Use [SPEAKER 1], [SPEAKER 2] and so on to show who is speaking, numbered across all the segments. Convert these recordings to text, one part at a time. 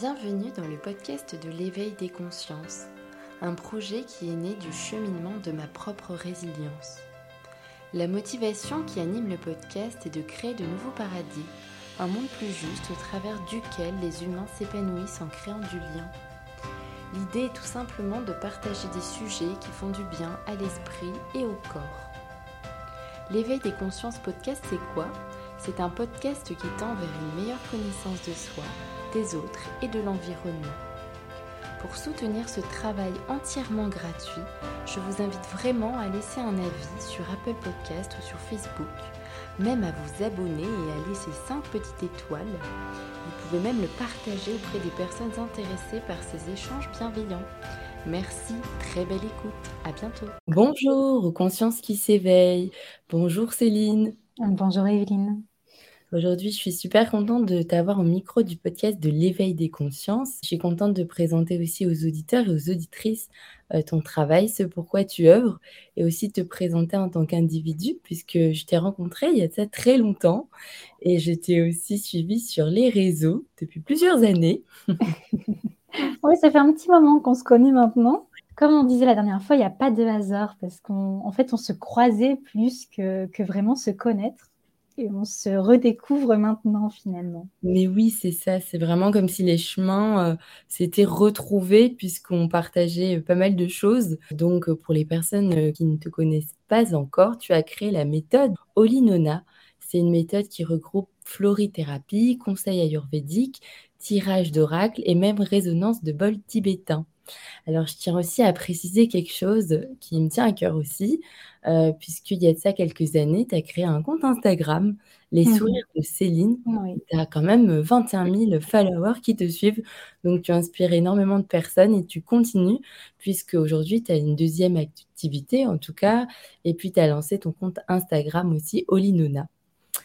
[SPEAKER 1] Bienvenue dans le podcast de l'éveil des consciences, un projet qui est né du cheminement de ma propre résilience. La motivation qui anime le podcast est de créer de nouveaux paradis, un monde plus juste au travers duquel les humains s'épanouissent en créant du lien. L'idée est tout simplement de partager des sujets qui font du bien à l'esprit et au corps. L'éveil des consciences podcast, c'est quoi? C'est un podcast qui tend vers une meilleure connaissance de soi des autres et de l'environnement. Pour soutenir ce travail entièrement gratuit, je vous invite vraiment à laisser un avis sur Apple Podcast ou sur Facebook, même à vous abonner et à laisser 5 petites étoiles. Vous pouvez même le partager auprès des personnes intéressées par ces échanges bienveillants. Merci, très belle écoute, à bientôt. Bonjour aux consciences qui s'éveillent. Bonjour Céline.
[SPEAKER 2] Bonjour Evelyne.
[SPEAKER 1] Aujourd'hui, je suis super contente de t'avoir au micro du podcast de l'éveil des consciences. Je suis contente de présenter aussi aux auditeurs et aux auditrices euh, ton travail, ce pourquoi tu œuvres, et aussi te présenter en tant qu'individu, puisque je t'ai rencontré il y a très longtemps, et je t'ai aussi suivi sur les réseaux depuis plusieurs années.
[SPEAKER 2] oui, ça fait un petit moment qu'on se connaît maintenant. Comme on disait la dernière fois, il n'y a pas de hasard, parce qu'en fait, on se croisait plus que vraiment se connaître et on se redécouvre maintenant finalement.
[SPEAKER 1] Mais oui, c'est ça, c'est vraiment comme si les chemins euh, s'étaient retrouvés puisqu'on partageait pas mal de choses. Donc euh, pour les personnes euh, qui ne te connaissent pas encore, tu as créé la méthode Olinona. C'est une méthode qui regroupe florithérapie, conseil ayurvédique, tirage d'oracle et même résonance de bol tibétain. Alors, je tiens aussi à préciser quelque chose qui me tient à cœur aussi, euh, puisqu'il y a de ça quelques années, tu as créé un compte Instagram, Les mmh Sourires de Céline. Tu as quand même 21 000 followers qui te suivent, donc tu inspires énormément de personnes et tu continues, puisque aujourd'hui, tu as une deuxième activité en tout cas, et puis tu as lancé ton compte Instagram aussi, Olinona.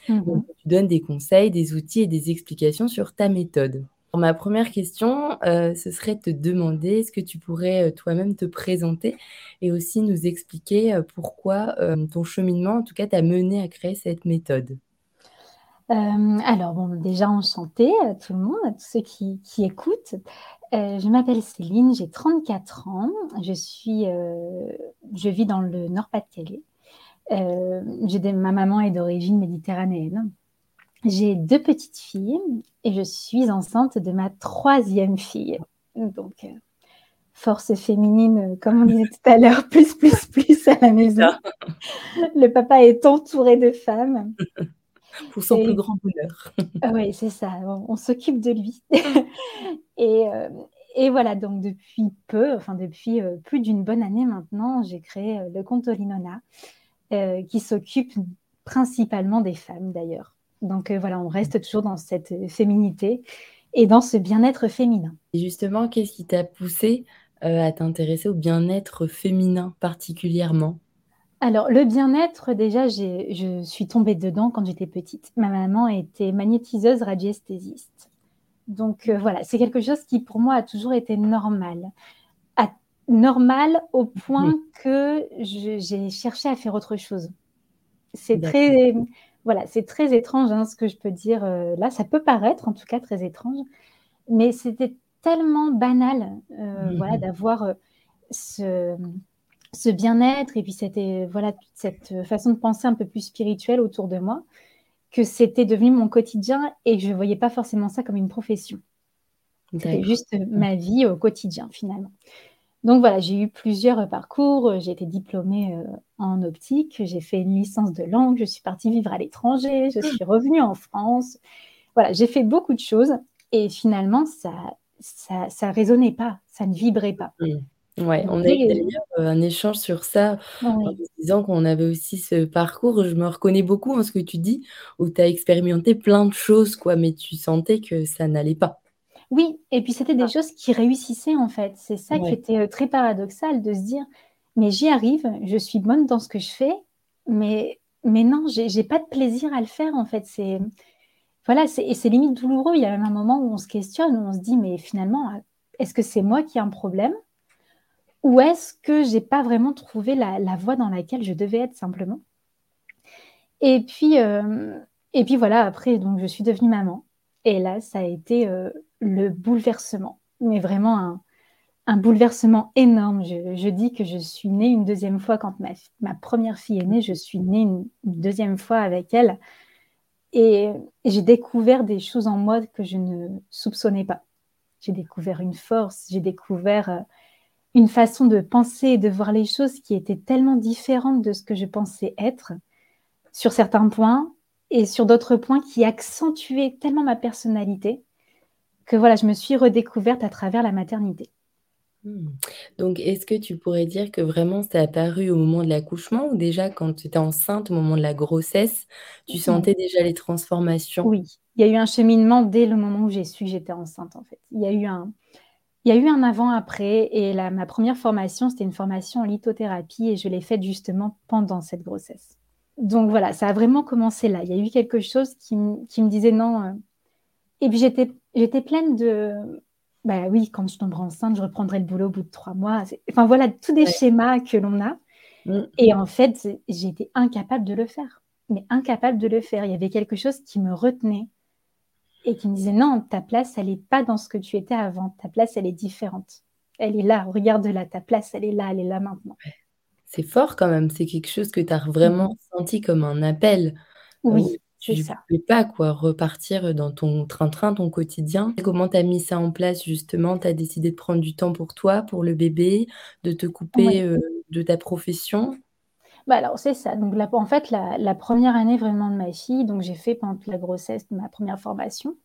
[SPEAKER 1] Mmh tu donnes des conseils, des outils et des explications sur ta méthode. Ma première question, euh, ce serait de te demander, est-ce que tu pourrais euh, toi-même te présenter et aussi nous expliquer euh, pourquoi ton cheminement, en tout cas, t'a mené à créer cette méthode?
[SPEAKER 2] Alors, bon, déjà enchantée à tout le monde, à tous ceux qui, écoutent. je m'appelle Céline, j'ai 34 ans, je, suis, je vis dans le Nord-Pas-de-Calais. ma maman est d'origine méditerranéenne. J'ai deux petites filles et je suis enceinte de ma troisième fille. Donc, euh, force féminine, euh, comme on disait tout à l'heure, plus, plus, plus à la maison. Le papa est entouré de femmes.
[SPEAKER 1] Pour son plus grand bonheur.
[SPEAKER 2] Ah oui, c'est ça. On, s'occupe de lui. et, euh, et, voilà, donc depuis peu, enfin depuis plus d'une bonne année maintenant, j'ai créé le compte Olinona, qui s'occupe principalement des femmes d'ailleurs. Donc euh, voilà, on reste toujours dans cette féminité et dans ce bien-être féminin.
[SPEAKER 1] Et justement, qu'est-ce qui t'a poussé euh, à t'intéresser au bien-être féminin particulièrement?
[SPEAKER 2] Alors, le bien-être, déjà, je suis tombée dedans quand j'étais petite. Ma maman était magnétiseuse radiesthésiste. Donc, euh, voilà, c'est quelque chose qui, pour moi, a toujours été normal. normal au point que j'ai cherché à faire autre chose. C'est très, voilà, c'est très étrange hein, ce que je peux dire euh, là. Ça peut paraître en tout cas très étrange, mais c'était tellement banal euh, mmh voilà, d'avoir euh, ce, ce bien-être et puis c'était, voilà, cette façon de penser un peu plus spirituelle autour de moi que c'était devenu mon quotidien et je ne voyais pas forcément ça comme une profession. C'était juste ma vie au quotidien finalement. Donc voilà, j'ai eu plusieurs parcours. J'ai été diplômée euh, en optique, j'ai fait une licence de langue, je suis partie vivre à l'étranger, je suis revenue en France. Voilà, j'ai fait beaucoup de choses et finalement, ça ça, ça résonnait pas, ça ne vibrait pas.
[SPEAKER 1] Mmh. Ouais, on a eu d'ailleurs euh, un échange sur ça en disant qu'on avait aussi ce parcours. Je me reconnais beaucoup en ce que tu dis, où tu as expérimenté plein de choses, quoi, mais tu sentais que ça n'allait pas.
[SPEAKER 2] Oui, et puis c'était des ah. choses qui réussissaient en fait. C'est ça qui était euh, très paradoxal de se dire, mais j'y arrive, je suis bonne dans ce que je fais, mais, mais non, j'ai pas de plaisir à le faire en fait. C'est voilà, et c'est limite douloureux. Il y a même un moment où on se questionne, où on se dit, mais finalement, est-ce que c'est moi qui ai un problème? Ou est-ce que j'ai pas vraiment trouvé la, voie dans laquelle je devais être simplement? Et puis, euh, et puis voilà, après, donc je suis devenue maman. Et là, ça a été euh, le bouleversement, mais vraiment un, bouleversement énorme. Je, dis que je suis née une deuxième fois quand ma, ma première fille est née, je suis née une, deuxième fois avec elle. Et, j'ai découvert des choses en moi que je ne soupçonnais pas. J'ai découvert une force, j'ai découvert euh, une façon de penser et de voir les choses qui était tellement différente de ce que je pensais être sur certains points et sur d'autres points qui accentuaient tellement ma personnalité que voilà, je me suis redécouverte à travers la maternité.
[SPEAKER 1] Hmm. Donc, est-ce que tu pourrais dire que vraiment c'est apparu au moment de l'accouchement ou déjà quand tu étais enceinte, au moment de la grossesse, tu sentais déjà les transformations?
[SPEAKER 2] Oui, il y a eu un cheminement dès le moment où j'ai su que j'étais enceinte en fait. Il y a eu un, il y a eu un avant-après et la, ma première formation, c'était une formation en lithothérapie et je l'ai faite justement pendant cette grossesse. Donc voilà, ça a vraiment commencé là. Il y a eu quelque chose qui, qui me disait non. Euh, et puis j'étais, j'étais pleine de, bah oui, quand je tomberai enceinte, je reprendrai le boulot au bout de trois mois. Enfin voilà, tous des schémas que l'on a. Mm. Et en fait, j'étais incapable de le faire. Mais incapable de le faire. Il y avait quelque chose qui me retenait et qui me disait non, ta place, elle n'est pas dans ce que tu étais avant. Ta place, elle est différente. Elle est là. Regarde là, ta place, elle est là, elle est là maintenant.
[SPEAKER 1] C'est fort quand même. C'est quelque chose que tu as vraiment mm. senti comme un appel.
[SPEAKER 2] Oui
[SPEAKER 1] tu ne pouvais pas quoi, repartir dans ton train-train, ton quotidien. Comment tu as mis ça en place justement? Tu as décidé de prendre du temps pour toi, pour le bébé, de te couper euh, de ta profession?
[SPEAKER 2] Bah alors c'est ça. Donc en fait, la, première année vraiment de ma fille, donc j'ai fait pendant la grossesse ma première formation.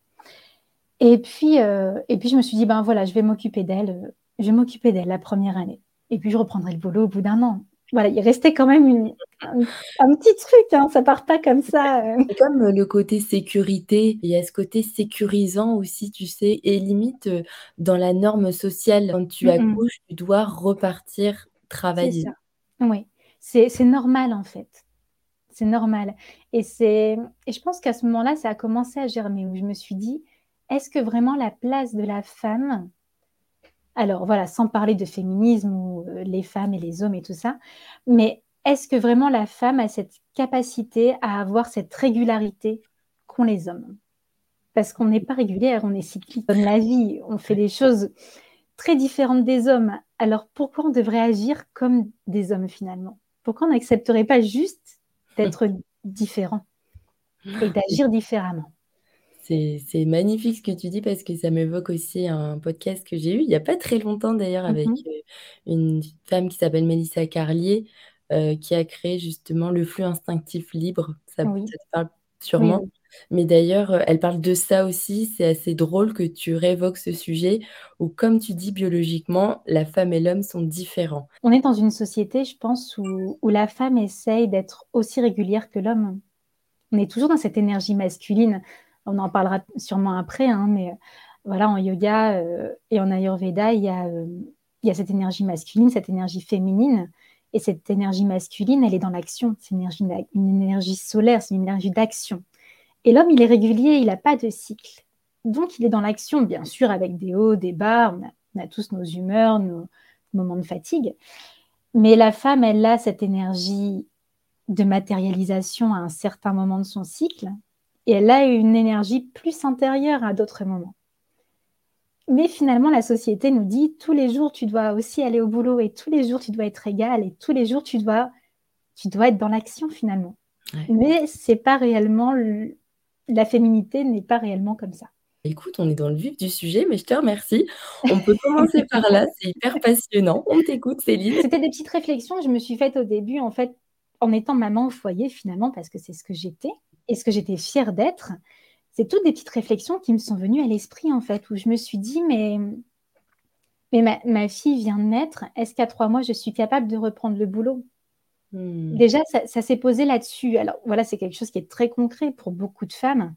[SPEAKER 2] Et puis, euh, et puis je me suis dit, ben voilà, je vais m'occuper d'elle. Euh, je vais m'occuper d'elle la première année. Et puis je reprendrai le boulot au bout d'un an voilà, il restait quand même un, petit truc, hein, ça part pas comme ça.
[SPEAKER 1] Euh. C'est comme euh, le côté sécurité, il y a ce côté sécurisant aussi, tu sais, et limite euh, dans la norme sociale, quand tu accouches, tu dois repartir travailler.
[SPEAKER 2] C'est ça. Oui, c'est normal en fait. C'est normal. Et, et je pense qu'à ce moment-là, ça a commencé à germer, où je me suis dit, est-ce que vraiment la place de la femme alors voilà, sans parler de féminisme ou euh, les femmes et les hommes et tout ça, mais est-ce que vraiment la femme a cette capacité à avoir cette régularité qu'ont les hommes? Parce qu'on n'est pas régulière, on est cyclique comme la vie, on fait des choses très différentes des hommes. Alors pourquoi on devrait agir comme des hommes finalement? Pourquoi on n'accepterait pas juste d'être différent et d'agir différemment?
[SPEAKER 1] C'est magnifique ce que tu dis parce que ça m'évoque aussi un podcast que j'ai eu il n'y a pas très longtemps d'ailleurs avec mmh euh, une femme qui s'appelle Mélissa Carlier euh, qui a créé justement le flux instinctif libre. Ça, te parle sûrement. Mais d'ailleurs, euh, elle parle de ça aussi. C'est assez drôle que tu révoques ce sujet où, comme tu dis biologiquement, la femme et l'homme sont différents.
[SPEAKER 2] On est dans une société, je pense, où, où la femme essaye d'être aussi régulière que l'homme. On est toujours dans cette énergie masculine on en parlera sûrement après, hein, mais voilà, en yoga euh, et en ayurveda, il y, a, euh, il y a cette énergie masculine, cette énergie féminine. Et cette énergie masculine, elle est dans l'action. C'est une énergie solaire, c'est une énergie d'action. Et l'homme, il est régulier, il n'a pas de cycle. Donc, il est dans l'action, bien sûr, avec des hauts, des bas. On a, tous nos humeurs, nos moments de fatigue. Mais la femme, elle a cette énergie de matérialisation à un certain moment de son cycle et elle a une énergie plus intérieure à d'autres moments. Mais finalement, la société nous dit tous les jours, tu dois aussi aller au boulot et tous les jours, tu dois être égal et tous les jours, tu dois, tu dois être dans l'action finalement. Mais c'est pas réellement, la féminité n'est pas réellement comme ça.
[SPEAKER 1] Écoute, on est dans le vif du sujet, mais je te remercie. On peut commencer par là, c'est hyper passionnant. On t'écoute, Céline.
[SPEAKER 2] C'était des petites réflexions que je me suis faites au début, en fait, en étant maman au foyer finalement, parce que c'est ce que j'étais et ce que j'étais fière d'être, c'est toutes des petites réflexions qui me sont venues à l'esprit, en fait, où je me suis dit, mais, mais ma, fille vient de naître, est-ce qu'à trois mois, je suis capable de reprendre le boulot? Hmm. Déjà, ça, s'est posé là-dessus. Alors, voilà, c'est quelque chose qui est très concret pour beaucoup de femmes.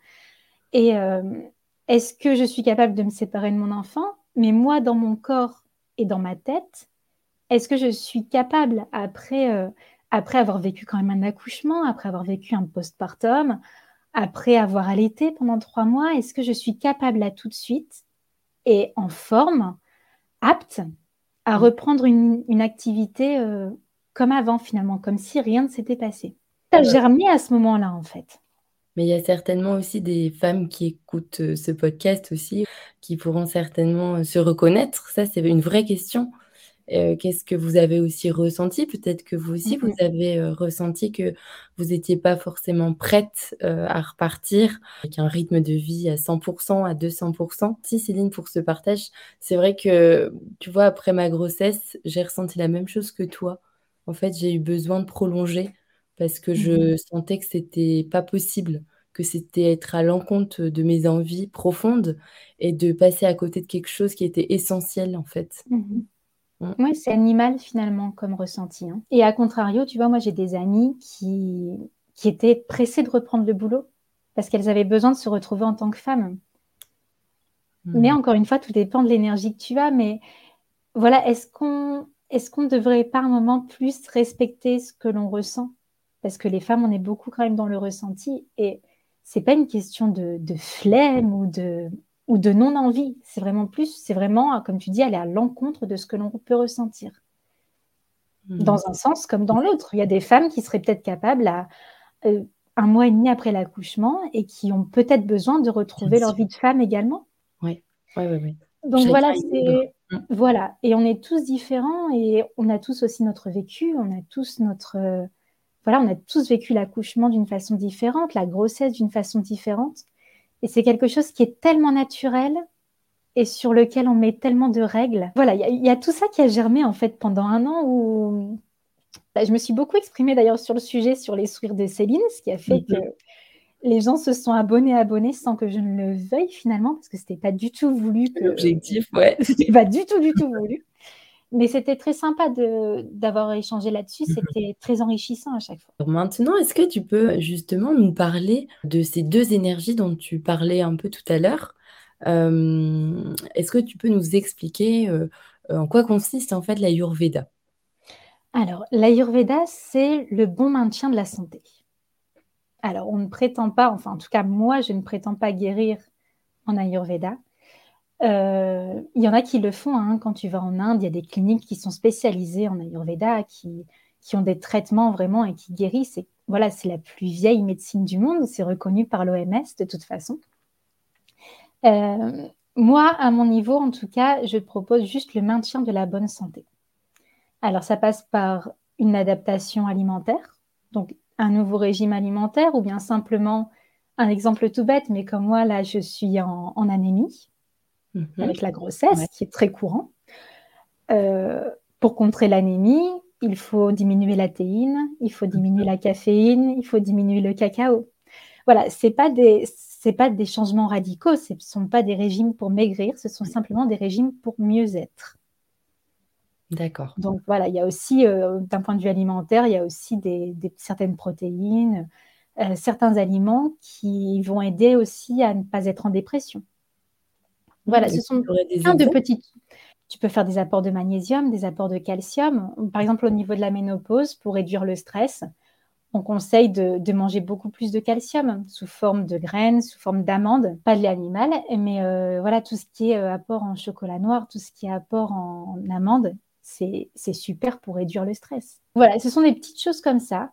[SPEAKER 2] Et euh, est-ce que je suis capable de me séparer de mon enfant? Mais moi, dans mon corps et dans ma tête, est-ce que je suis capable, après, euh, après avoir vécu quand même un accouchement, après avoir vécu un postpartum, après avoir allaité pendant trois mois, est-ce que je suis capable là tout de suite et en forme, apte à mm. reprendre une, activité euh, comme avant finalement, comme si rien ne s'était passé? Ça a germé à ce moment-là en fait.
[SPEAKER 1] Mais il y a certainement aussi des femmes qui écoutent, heu, ce podcast aussi, qui pourront certainement se reconnaître. Ça, c'est une vraie question. Heu, qu'est-ce que vous avez aussi ressenti? Peut-être que vous aussi,
[SPEAKER 2] Mmh
[SPEAKER 1] vous avez, heu, ressenti que vous étiez pas forcément prête, heu, à repartir avec un rythme de vie à 100 % à 200 %. Merci Céline pour ce partage. C'est vrai que, tu vois, après ma grossesse, j'ai ressenti la même chose que toi. En fait, j'ai eu besoin de prolonger parce que
[SPEAKER 2] Mmh mh.
[SPEAKER 1] je sentais que c'était pas possible, que c'était être à l'encontre de mes envies profondes et de passer à côté de quelque chose qui était essentiel, en fait.
[SPEAKER 2] Mmh mh.
[SPEAKER 1] Mmh.
[SPEAKER 2] C'est animal finalement comme ressenti, hein et à contrario, tu vois, moi j'ai des amies qui qui étaient pressées de reprendre le boulot parce qu'elles avaient besoin de se retrouver en tant que femmes. Mais
[SPEAKER 1] Mmh.
[SPEAKER 2] encore une fois, tout dépend de l'énergie que tu as, mais voilà, est-ce qu'on est-ce qu'on devrait pas un moment plus respecter ce que l'on ressent? Parce que les femmes, on est beaucoup quand même dans le ressenti et c'est pas une question de de flemme ou de ou de non-envie. C'est vraiment plus c'est vraiment, comme tu dis, aller à l'encontre de ce que l'on peut ressentir.
[SPEAKER 1] Mmh
[SPEAKER 2] Dans un sens comme dans l'autre. Il y a des femmes qui seraient peut-être capables à, heu, 1 mois et demi après l'accouchement et qui ont peut-être besoin de
[SPEAKER 1] Bien
[SPEAKER 2] retrouver leur
[SPEAKER 1] sûr.
[SPEAKER 2] vie de femme également.
[SPEAKER 1] Ouais, ouais, ouais.
[SPEAKER 2] Donc voilà, c'est
[SPEAKER 1] Mmh.
[SPEAKER 2] voilà et on est tous différents et on a tous aussi notre vécu, on a tous notre, heu, voilà, on a tous vécu l'accouchement d'une façon différente, la grossesse d'une façon différente et c'est quelque chose qui est tellement naturel et sur lequel on met tellement de règles. Voilà, il y a il y a tout ça qui a germé en fait pendant 1 an où, bah, je me suis beaucoup exprimée d'ailleurs sur le sujet, sur les sourires de Céline, ce qui a
[SPEAKER 1] Mmh
[SPEAKER 2] fait que
[SPEAKER 1] mh.
[SPEAKER 2] les gens se sont abonnés, abonnés sans que je ne le veuille finalement, parce que c'était pas du tout voulu que
[SPEAKER 1] L'objectif, ouais.
[SPEAKER 2] pas du tout, du tout voulu. Mais c'était très sympa d'avoir échangé là-dessus,
[SPEAKER 1] Mmh mh.
[SPEAKER 2] c'était très enrichissant à chaque fois.
[SPEAKER 1] Maintenant, est-ce que tu peux justement nous parler de ces 2 énergies dont tu parlais un peu tout à l'heure? Hem, est-ce que tu peux nous expliquer, heu, en quoi consiste en fait l'Ayurveda?
[SPEAKER 2] Alors, l'Ayurveda, c'est le bon maintien de la santé. Alors, on ne prétend pas, enfin en tout cas moi, je ne prétends pas guérir en Ayurveda. Heu, il y en a qui le font, hein, quand tu vas en Inde, il y a des cliniques qui sont spécialisées en Ayurveda, qui ont des traitements vraiment et qui guérissent voilà, c'est la plus vieille médecine du monde, c'est reconnu par l'OMS de toute façon. Hem, moi, à mon niveau en tout cas, je propose juste le maintien de la bonne santé. Alors ça passe par une adaptation alimentaire, donc un nouveau régime alimentaire ou bien simplement un exemple tout bête, mais comme moi là, je suis en anémie
[SPEAKER 1] Mmh mh.
[SPEAKER 2] avec la
[SPEAKER 1] Ouais.
[SPEAKER 2] grossesse, qui est très courant. Heu, pour contrer l'anémie, il faut diminuer la théine, il faut diminuer
[SPEAKER 1] mh.
[SPEAKER 2] la caféine, il faut diminuer le cacao. Voilà, c'est pas des c'est pas des changements radicaux, ce sont pas des régimes pour maigrir, ce sont simplement des régimes pour mieux être.
[SPEAKER 1] D'accord.
[SPEAKER 2] Donc voilà, il y a aussi, heu, d'un point de vue alimentaire, il y a aussi des des certaines protéines, heu, certains aliments qui vont aider aussi à ne pas être en dépression. Voilà, ce sont plein de petites tu peux faire des apports de magnésium, des apports de calcium. Par exemple, au niveau de la ménopause, pour réduire le stress, on conseille de de manger beaucoup plus de calcium sous forme de graines, sous forme d'amandes, pas de lait animal, mais heu, voilà, tout ce qui est, heu, apport en chocolat noir, tout ce qui est apport en amandes, c'est c'est super pour réduire le stress. Voilà, ce sont des petites choses comme ça.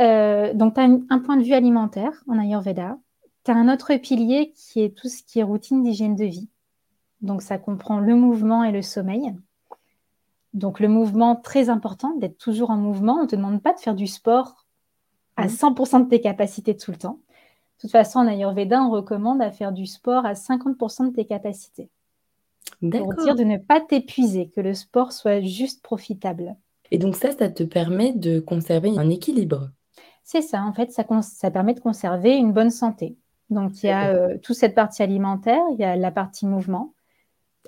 [SPEAKER 2] Heu, donc tu as un point de vue alimentaire en Ayurveda. Tu as un autre pilier qui est tout ce qui est routine d'hygiène de vie. Donc ça comprend le mouvement et le sommeil. Donc le mouvement, très important, d'être toujours en mouvement. On te demande pas de faire du sport à
[SPEAKER 1] Mmh.
[SPEAKER 2] 100 % de tes capacités tout le temps. De toute façon, en Ayurveda, on recommande à faire du sport à 50 % de tes capacités. Pour dire de ne pas t'épuiser, que le sport soit juste profitable.
[SPEAKER 1] Et donc ça, ça te permet de conserver un équilibre?
[SPEAKER 2] C'est ça, en fait, ça permet de conserver une bonne santé. Donc il y a, heu, toute cette partie alimentaire, il y a la partie mouvement,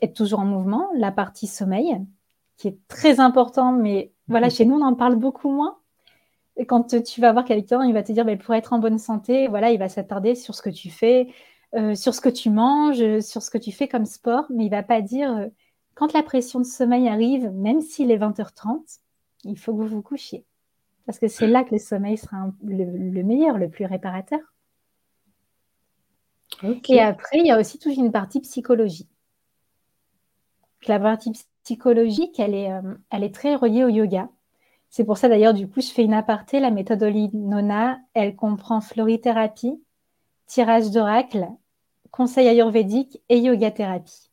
[SPEAKER 2] être toujours en mouvement, la partie sommeil, qui est très important, mais voilà, chez nous, on en parle beaucoup moins. Et quand, tu vas voir quelqu'un, il va te dire: «Beh, pour être en bonne santé», voilà, il va s'attarder sur ce que tu fais, heu, sur ce que tu manges, heu, sur ce que tu fais comme sport, mais il va pas dire, heu: «Quand la pression de sommeil arrive, même s'il est 20:30, il faut que vous vous couchiez». Parce que c'est là que le sommeil sera un le le meilleur, le plus réparateur. Et après, il y a aussi toute une partie psychologie. La partie psychologique, elle est, hem, elle est très reliée au yoga. C'est pour ça d'ailleurs, du coup, je fais une aparté, la méthode Holly Nona, elle comprend florithérapie, tirage d'oracle, conseil ayurvédique et yoga thérapie.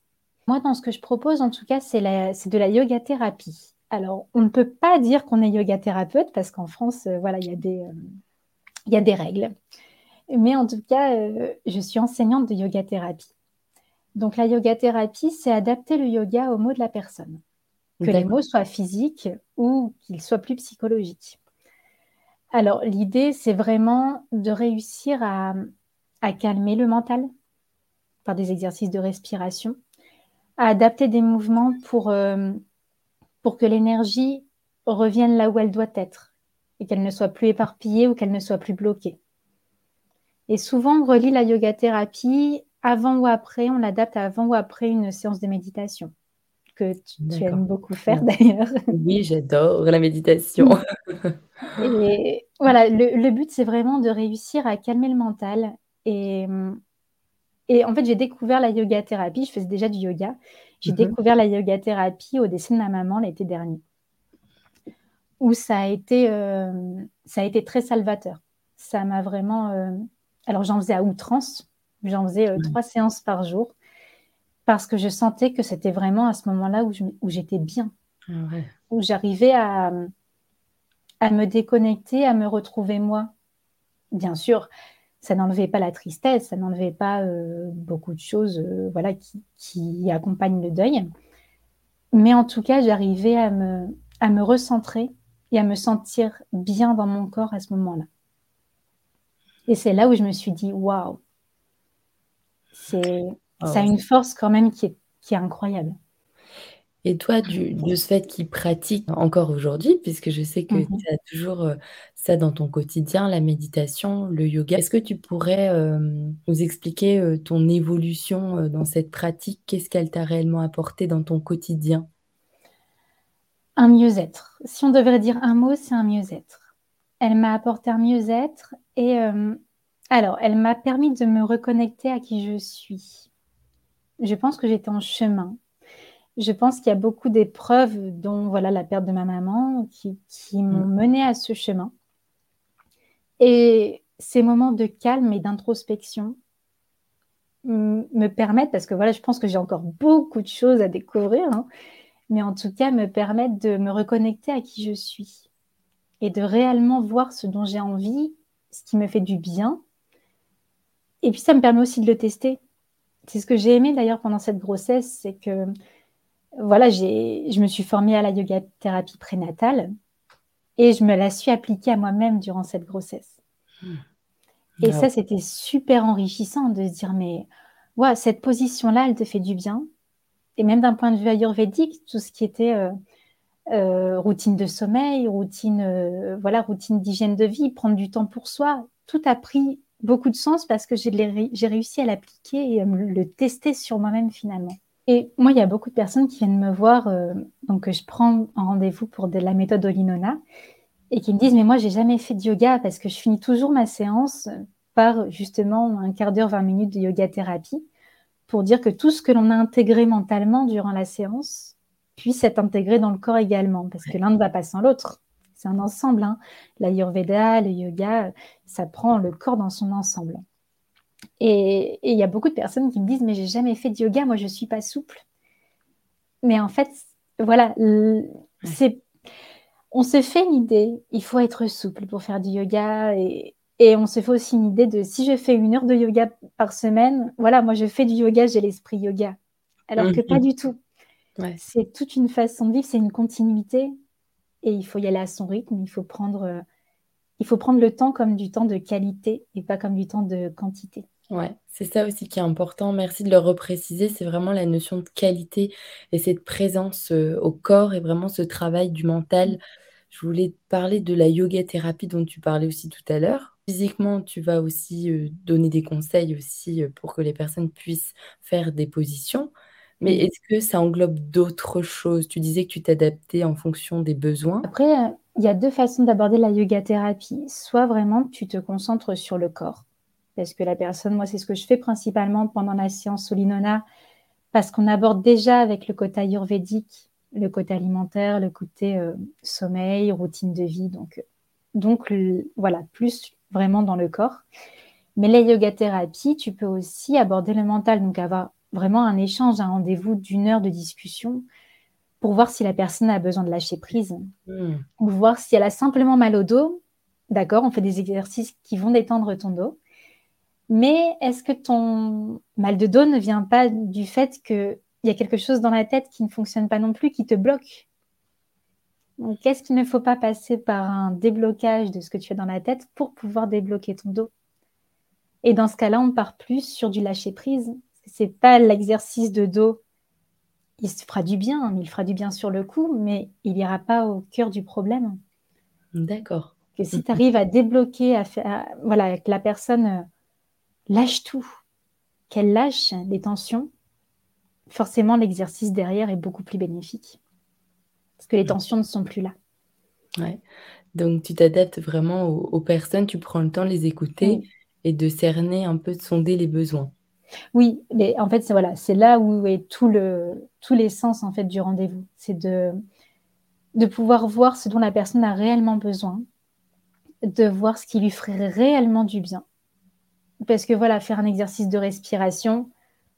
[SPEAKER 2] Moi, dans ce que je propose, en tout cas, c'est de la yoga thérapie. Alors, on ne peut pas dire qu'on est yoga thérapeute parce qu'en France, euh, voilà, il y, a des, euh, y a des règles. Mais en tout cas, euh, je suis enseignante de yoga thérapie. Donc, la yoga thérapie, c'est adapter le yoga aux mots de la personne. Que les mots soient physiques ou qu'ils soient plus psychologiques. Alors, l'idée, c'est vraiment de réussir à, calmer le mental par des exercices de respiration, à adapter des mouvements pour, euh, pour que l'énergie revienne là où elle doit être et qu'elle ne soit plus éparpillée ou qu'elle ne soit plus bloquée. Et souvent, on relie la yoga thérapie avant ou après, on l'adapte avant ou après une séance de méditation que tu, aimes beaucoup faire d'ailleurs.
[SPEAKER 1] Oui, j'adore la méditation.
[SPEAKER 2] et voilà, le, but, c'est vraiment de réussir à calmer le mental. Et, et en fait, j'ai découvert la yoga thérapie. Je faisais déjà du yoga. J'ai mhm. découvert la yoga thérapie au décès de ma maman l'été dernier, où ça a été, euh, ça a été très salvateur. Ça m'a vraiment. Euh, alors, j'en faisais à outrance. J'en faisais euh, trois séances par jour parce que je sentais que c'était vraiment à ce moment-là où, j'étais bien, ah où j'arrivais à, à me déconnecter, à me retrouver moi. Bien sûr, ça n'enlevait pas la tristesse, ça n'enlevait pas euh, beaucoup de choses euh, voilà, qui, qui, accompagnent le deuil. Mais en tout cas, j'arrivais à me, à me recentrer et à me sentir bien dans mon corps à ce moment-là. Et c'est là où je me suis dit, waouh, c'est ah ça a une force quand même qui est, qui est incroyable.
[SPEAKER 1] Et toi, du, de ce fait qu'il pratique encore aujourd'hui, puisque je sais que mmh tu as toujours euh, ça dans ton quotidien, la méditation, le yoga, est-ce que tu pourrais euh, nous expliquer euh, ton évolution dans cette pratique? Qu'est-ce qu'elle t'a réellement apporté dans ton quotidien?
[SPEAKER 2] Un mieux-être. Si on devrait dire un mot, c'est un mieux-être. Elle m'a apporté un mieux-être et alors, elle m'a permis de me reconnecter à qui je suis je pense que j'étais en chemin. Je pense qu'il y a beaucoup d'épreuves, dont voilà la perte de ma maman, qui, m'ont mm. mené à ce chemin. Et ces moments de calme et d'introspection me permettent, parce que voilà, je pense que j'ai encore beaucoup de choses à découvrir, hein, mais en tout cas me permettent de me reconnecter à qui je suis et de réellement voir ce dont j'ai envie, ce qui me fait du bien. Et puis ça me permet aussi de le tester c'est ce que j'ai aimé d'ailleurs pendant cette grossesse, c'est que voilà, je me suis formée à la yoga thérapie prénatale et je me la suis appliquée à moi-même durant cette grossesse. Et ça, c'était super enrichissant de se dire, mais ouais, cette position-là, elle te fait du bien. Et même d'un point de vue ayurvédique, tout ce qui était euh, euh, routine de sommeil, routine, euh, voilà, routine d'hygiène de vie, prendre du temps pour soi, tout a pris beaucoup de sens parce que j'ai réussi à l'appliquer et à le tester sur moi-même finalement. Et moi, il y a beaucoup de personnes qui viennent me voir, euh, donc je prends un rendez-vous pour de la méthode Olinona et qui me disent mais moi j'ai jamais fait de yoga parce que je finis toujours ma séance par justement un quart d'heure, 20 minutes de yoga thérapie pour dire que tout ce que l'on a intégré mentalement durant la séance puisse être intégré dans le corps également parce que l'un ne va pas sans l'autre c'est un ensemble. Hein. L'ayurveda, le yoga, ça prend le corps dans son ensemble. Et il y a beaucoup de personnes qui me disent mais j'ai jamais fait de yoga, moi je suis pas souple. Mais en fait, voilà, c'est on se fait une idée, il faut être souple pour faire du yoga et, on se fait aussi une idée de si je fais une heure de yoga par semaine, voilà, moi je fais du yoga, j'ai l'esprit yoga. Alors que pas du tout. C'est toute une façon de vivre, c'est une continuité et il faut y aller à son rythme. Il faut prendre, euh, il faut prendre le temps comme du temps de qualité et pas comme du temps de quantité.
[SPEAKER 1] Ouais, c'est ça aussi qui est important. Merci de le repréciser. C'est vraiment la notion de qualité et cette présence euh, au corps et vraiment ce travail du mental. Je voulais parler de la yoga thérapie dont tu parlais aussi tout à l'heure. Physiquement, tu vas aussi euh, donner des conseils aussi pour que les personnes puissent faire des positions. Mais est-ce que ça englobe d'autres choses? Tu disais que tu t'adaptais en fonction des besoins.
[SPEAKER 2] Après, euh, il y a deux façons d'aborder la yoga thérapie. Soit vraiment tu te concentres sur le corps. Parce que la personne, moi, c'est ce que je fais principalement pendant la séance Solinona, parce qu'on aborde déjà avec le côté ayurvédique, le côté alimentaire, le côté euh, sommeil, routine de vie. Donc, donc voilà, plus vraiment dans le corps. Mais la yoga thérapie, tu peux aussi aborder le mental, donc avoir vraiment un échange, un rendez-vous d'une heure de discussion pour voir si la personne a besoin de lâcher prise hmm. ou voir si elle a simplement mal au dos. D'accord, on fait des exercices qui vont détendre ton dos. Mais est-ce que ton mal de dos ne vient pas du fait qu'il y a quelque chose dans la tête qui ne fonctionne pas non plus, qui te bloque? Donc, qu'est-ce qu'il ne faut pas passer par un déblocage de ce que tu as dans la tête pour pouvoir débloquer ton dos? Et dans ce cas-là, on part plus sur du lâcher prise. C'est pas l'exercice de dos. Il se fera du bien, il fera du bien sur le coup, mais il n'ira pas au cœur du problème.
[SPEAKER 1] D'accord.
[SPEAKER 2] Que si tu arrives à débloquer, à faire, voilà, que la personne euh, lâche tout, qu'elle lâche les tensions, forcément l'exercice derrière est beaucoup plus bénéfique. Parce que les tensions ne sont plus là.
[SPEAKER 1] Ouais. Donc tu t'adaptes vraiment aux, personnes, tu prends le temps de les écouter et de cerner un peu, de sonder les besoins.
[SPEAKER 2] Oui, mais en fait, c'est voilà, c'est là où est tout le tous les sens en fait du rendez-vous. C'est de, de pouvoir voir ce dont la personne a réellement besoin, de voir ce qui lui ferait réellement du bien parce que voilà, faire un exercice de respiration,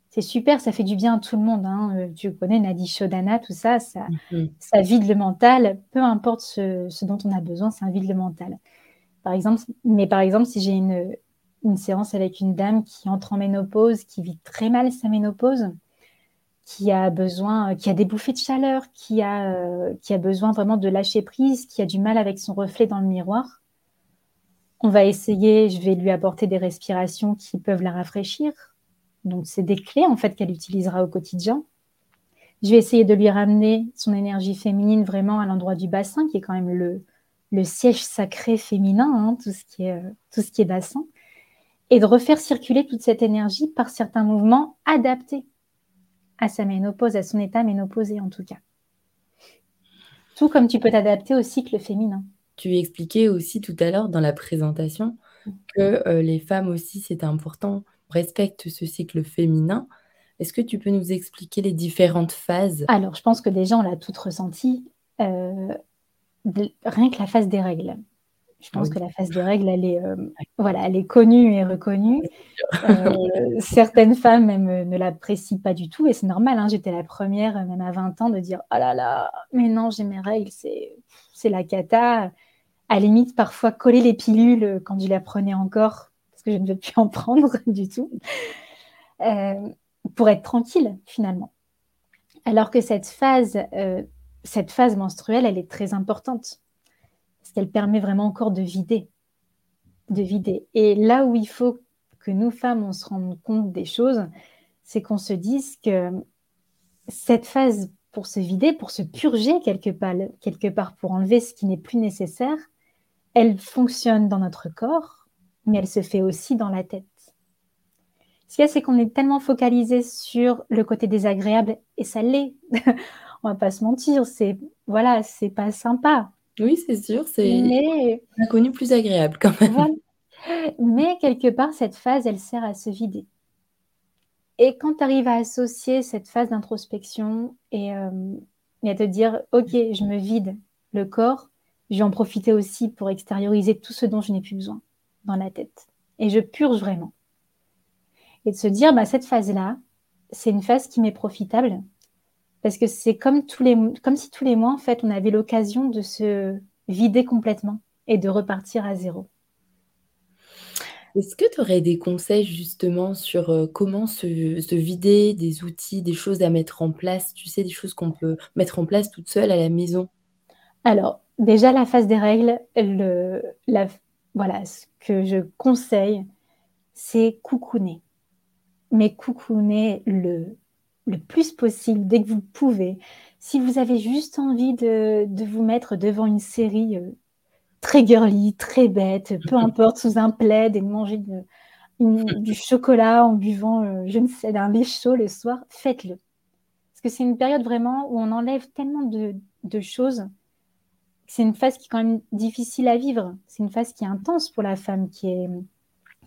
[SPEAKER 2] c'est super, ça fait du bien à tout le monde. Hein. Euh, tu connais Nadi Shodhana, tout ça, ça, mhm. ça vide le mental. Peu importe ce, dont on a besoin, ça vide le mental. Par exemple, mais par exemple, si j'ai une, une séance avec une dame qui entre en ménopause, qui vit très mal sa ménopause, qui a besoin, qui a des bouffées de chaleur, qui a, euh, qui a besoin vraiment de lâcher prise, qui a du mal avec son reflet dans le miroir, on va essayer, je vais lui apporter des respirations qui peuvent la rafraîchir. Donc, c'est des clés en fait qu'elle utilisera au quotidien. Je vais essayer de lui ramener son énergie féminine vraiment à l'endroit du bassin, qui est quand même le, le siège sacré féminin, hein, tout, ce qui est, euh, tout ce qui est bassin, et de refaire circuler toute cette énergie par certains mouvements adaptés à sa ménopause, à son état ménopausé en tout cas. Tout comme tu peux t'adapter au cycle féminin.
[SPEAKER 1] Tu expliquais aussi tout à l'heure dans la présentation que euh, les femmes aussi, c'est important, respectent ce cycle féminin. Est-ce que tu peux nous expliquer les différentes phases?
[SPEAKER 2] Alors, je pense que déjà, on l'a toutes ressenti. Euh, rien que la phase des règles. Je pense que la phase des règles, elle est, euh, voilà, elle est connue et reconnue. certaines femmes même ne l'apprécient pas du tout et c'est normal. Hein. J'étais la première, même à 20 ans, de dire Oh là là, mais non, j'ai mes règles, c'est la cata à limite parfois coller les pilules quand je les prenais encore, parce que je ne veux plus en prendre du tout, euh, pour être tranquille finalement. Alors que cette phase, euh, cette phase menstruelle, elle est très importante, qu'elle permet vraiment encore de vider, de vider. Et là où il faut que nous femmes, on se rende compte des choses, c'est qu'on se dise que cette phase pour se vider, pour se purger quelque part, quelque part pour enlever ce qui n'est plus nécessaire, elle fonctionne dans notre corps, mais elle se fait aussi dans la tête. Ce qu'il y a, c'est qu'on est tellement focalisé sur le côté désagréable, et ça l'est. On va pas se mentir, c'est voilà, pas sympa.
[SPEAKER 1] Oui, c'est sûr, c'est mais... plus agréable quand même.
[SPEAKER 2] Mais quelque part, cette phase, elle sert à se vider. Et quand tu arrives à associer cette phase d'introspection et, euh, et, à te dire, OK, je me vide le corps, je vais en profiter aussi pour extérioriser tout ce dont je n'ai plus besoin dans la tête. Et je purge vraiment. Et de se dire, bah, cette phase-là, c'est une phase qui m'est profitable parce que c'est comme, tous les, comme si tous les mois, en fait, on avait l'occasion de se vider complètement et de repartir à zéro.
[SPEAKER 1] Est-ce que tu aurais des conseils justement sur euh, comment se, se, vider, des outils, des choses à mettre en place, tu sais, des choses qu'on peut mettre en place toute seule à la maison
[SPEAKER 2] Alors, déjà la phase des règles, le, la, voilà, ce que je conseille, c'est coucouner. Mais coucouner le, le plus possible dès que vous pouvez. Si vous avez juste envie de, de vous mettre devant une série euh, très girly, très bête, peu importe, sous un plaid et de manger du chocolat en buvant, euh, je ne sais, d'un lait chaud le soir, faites-le. Parce que c'est une période vraiment où on enlève tellement de, de choses c'est une phase qui est quand même difficile à vivre. C'est une phase qui est intense pour la femme, qui est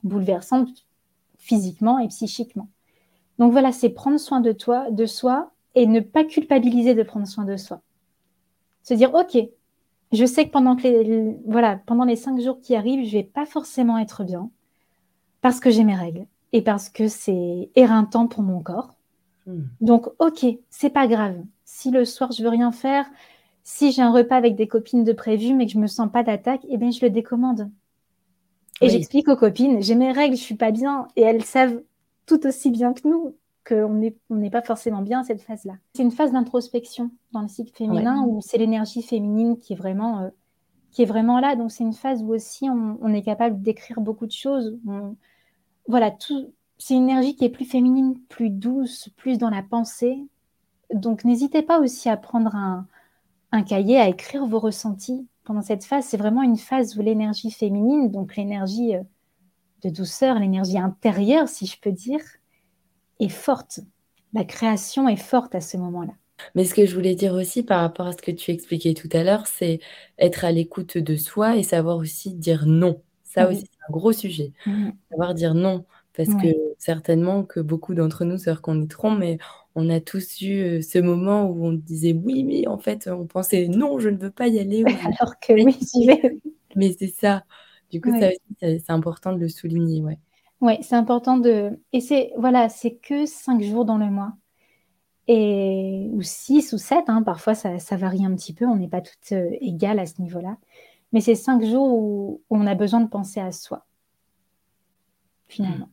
[SPEAKER 2] bouleversante physiquement et psychiquement. Donc voilà, c'est prendre soin de toi, de soi, et ne pas culpabiliser de prendre soin de soi. Se dire, ok, je sais que pendant les, voilà, pendant les cinq jours qui arrivent, je vais pas forcément être bien. parce que j'ai mes règles et parce que c'est éreintant pour mon corps. Hmm. Donc, ok, c'est pas grave. Si le soir je veux rien faire, si j'ai un repas avec des copines de prévu mais que je me sens pas d'attaque, eh bien je le décommande. Et j'explique aux copines, j'ai mes règles, je suis pas bien, et elles savent tout aussi bien que nous qu'on n'est on pas forcément bien à cette phase-là. C'est une phase d'introspection dans le cycle féminin où c'est l'énergie féminine qui est vraiment euh, qui est vraiment là. Donc c'est une phase où aussi on, est capable d'écrire beaucoup de choses. voilà, tout, c'est une énergie qui est plus féminine, plus douce, plus dans la pensée. Donc n'hésitez pas aussi à prendre un, un cahier, à écrire vos ressentis pendant cette phase. C'est vraiment une phase où l'énergie féminine, donc l'énergie euh, de douceur, l'énergie intérieure, si je peux dire, est forte. La création est forte à ce moment-là.
[SPEAKER 1] Mais ce que je voulais dire aussi par rapport à ce que tu expliquais tout à l'heure, c'est être à l'écoute de soi et savoir aussi dire non. Ça aussi, c'est un gros sujet. Mmh. Savoir dire non. Parce que certainement que beaucoup d'entre nous se reconnaîtront, mais on a tous eu euh, ce moment où on disait oui, mais en fait, on pensait non, je ne veux pas y aller.
[SPEAKER 2] Alors que oui, j'y vais.
[SPEAKER 1] Mais c'est ça. Du coup, c'est important de le souligner, ouais.
[SPEAKER 2] Oui, c'est important de. Et c'est voilà, c'est que cinq jours dans le mois. Et, ou six ou sept, hein, parfois ça, varie un petit peu, on n'est pas toutes euh, égales à ce niveau-là. Mais c'est cinq jours où, on a besoin de penser à soi, finalement.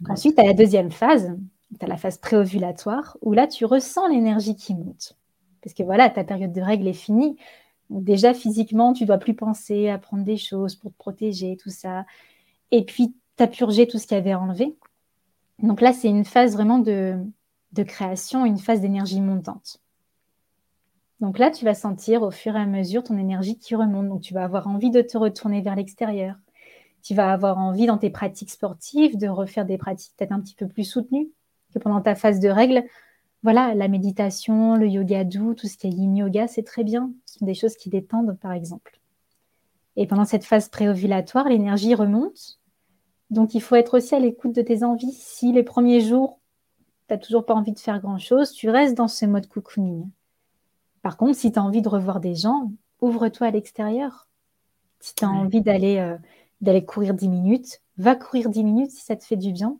[SPEAKER 2] Mmh. Ensuite, à la deuxième phase, tu as la phase préovulatoire, où là, tu ressens l'énergie qui monte. Parce que voilà, ta période de règle est finie. Déjà, physiquement, tu dois plus penser à prendre des choses pour te protéger, tout ça. Et puis, tu as purgé tout ce qu'il y avait enlevé. Donc là, c'est une phase vraiment de, de création, une phase d'énergie montante. Donc là, tu vas sentir au fur et à mesure ton énergie qui remonte. Donc tu vas avoir envie de te retourner vers l'extérieur. Tu vas avoir envie dans tes pratiques sportives de refaire des pratiques peut-être un petit peu plus soutenues que pendant ta phase de règle. Voilà, la méditation, le yoga doux, tout ce qui est yin yoga, c'est très bien. Ce sont des choses qui détendent, par exemple. Et pendant cette phase préovulatoire, l'énergie remonte. Donc il faut être aussi à l'écoute de tes envies. Si les premiers jours, tu n'as toujours pas envie de faire grand-chose, tu restes dans ce mode cocooning. Par contre, si tu as envie de revoir des gens, ouvre-toi à l'extérieur. Si tu as envie d'aller euh, courir 10 minutes, va courir 10 minutes si ça te fait du bien,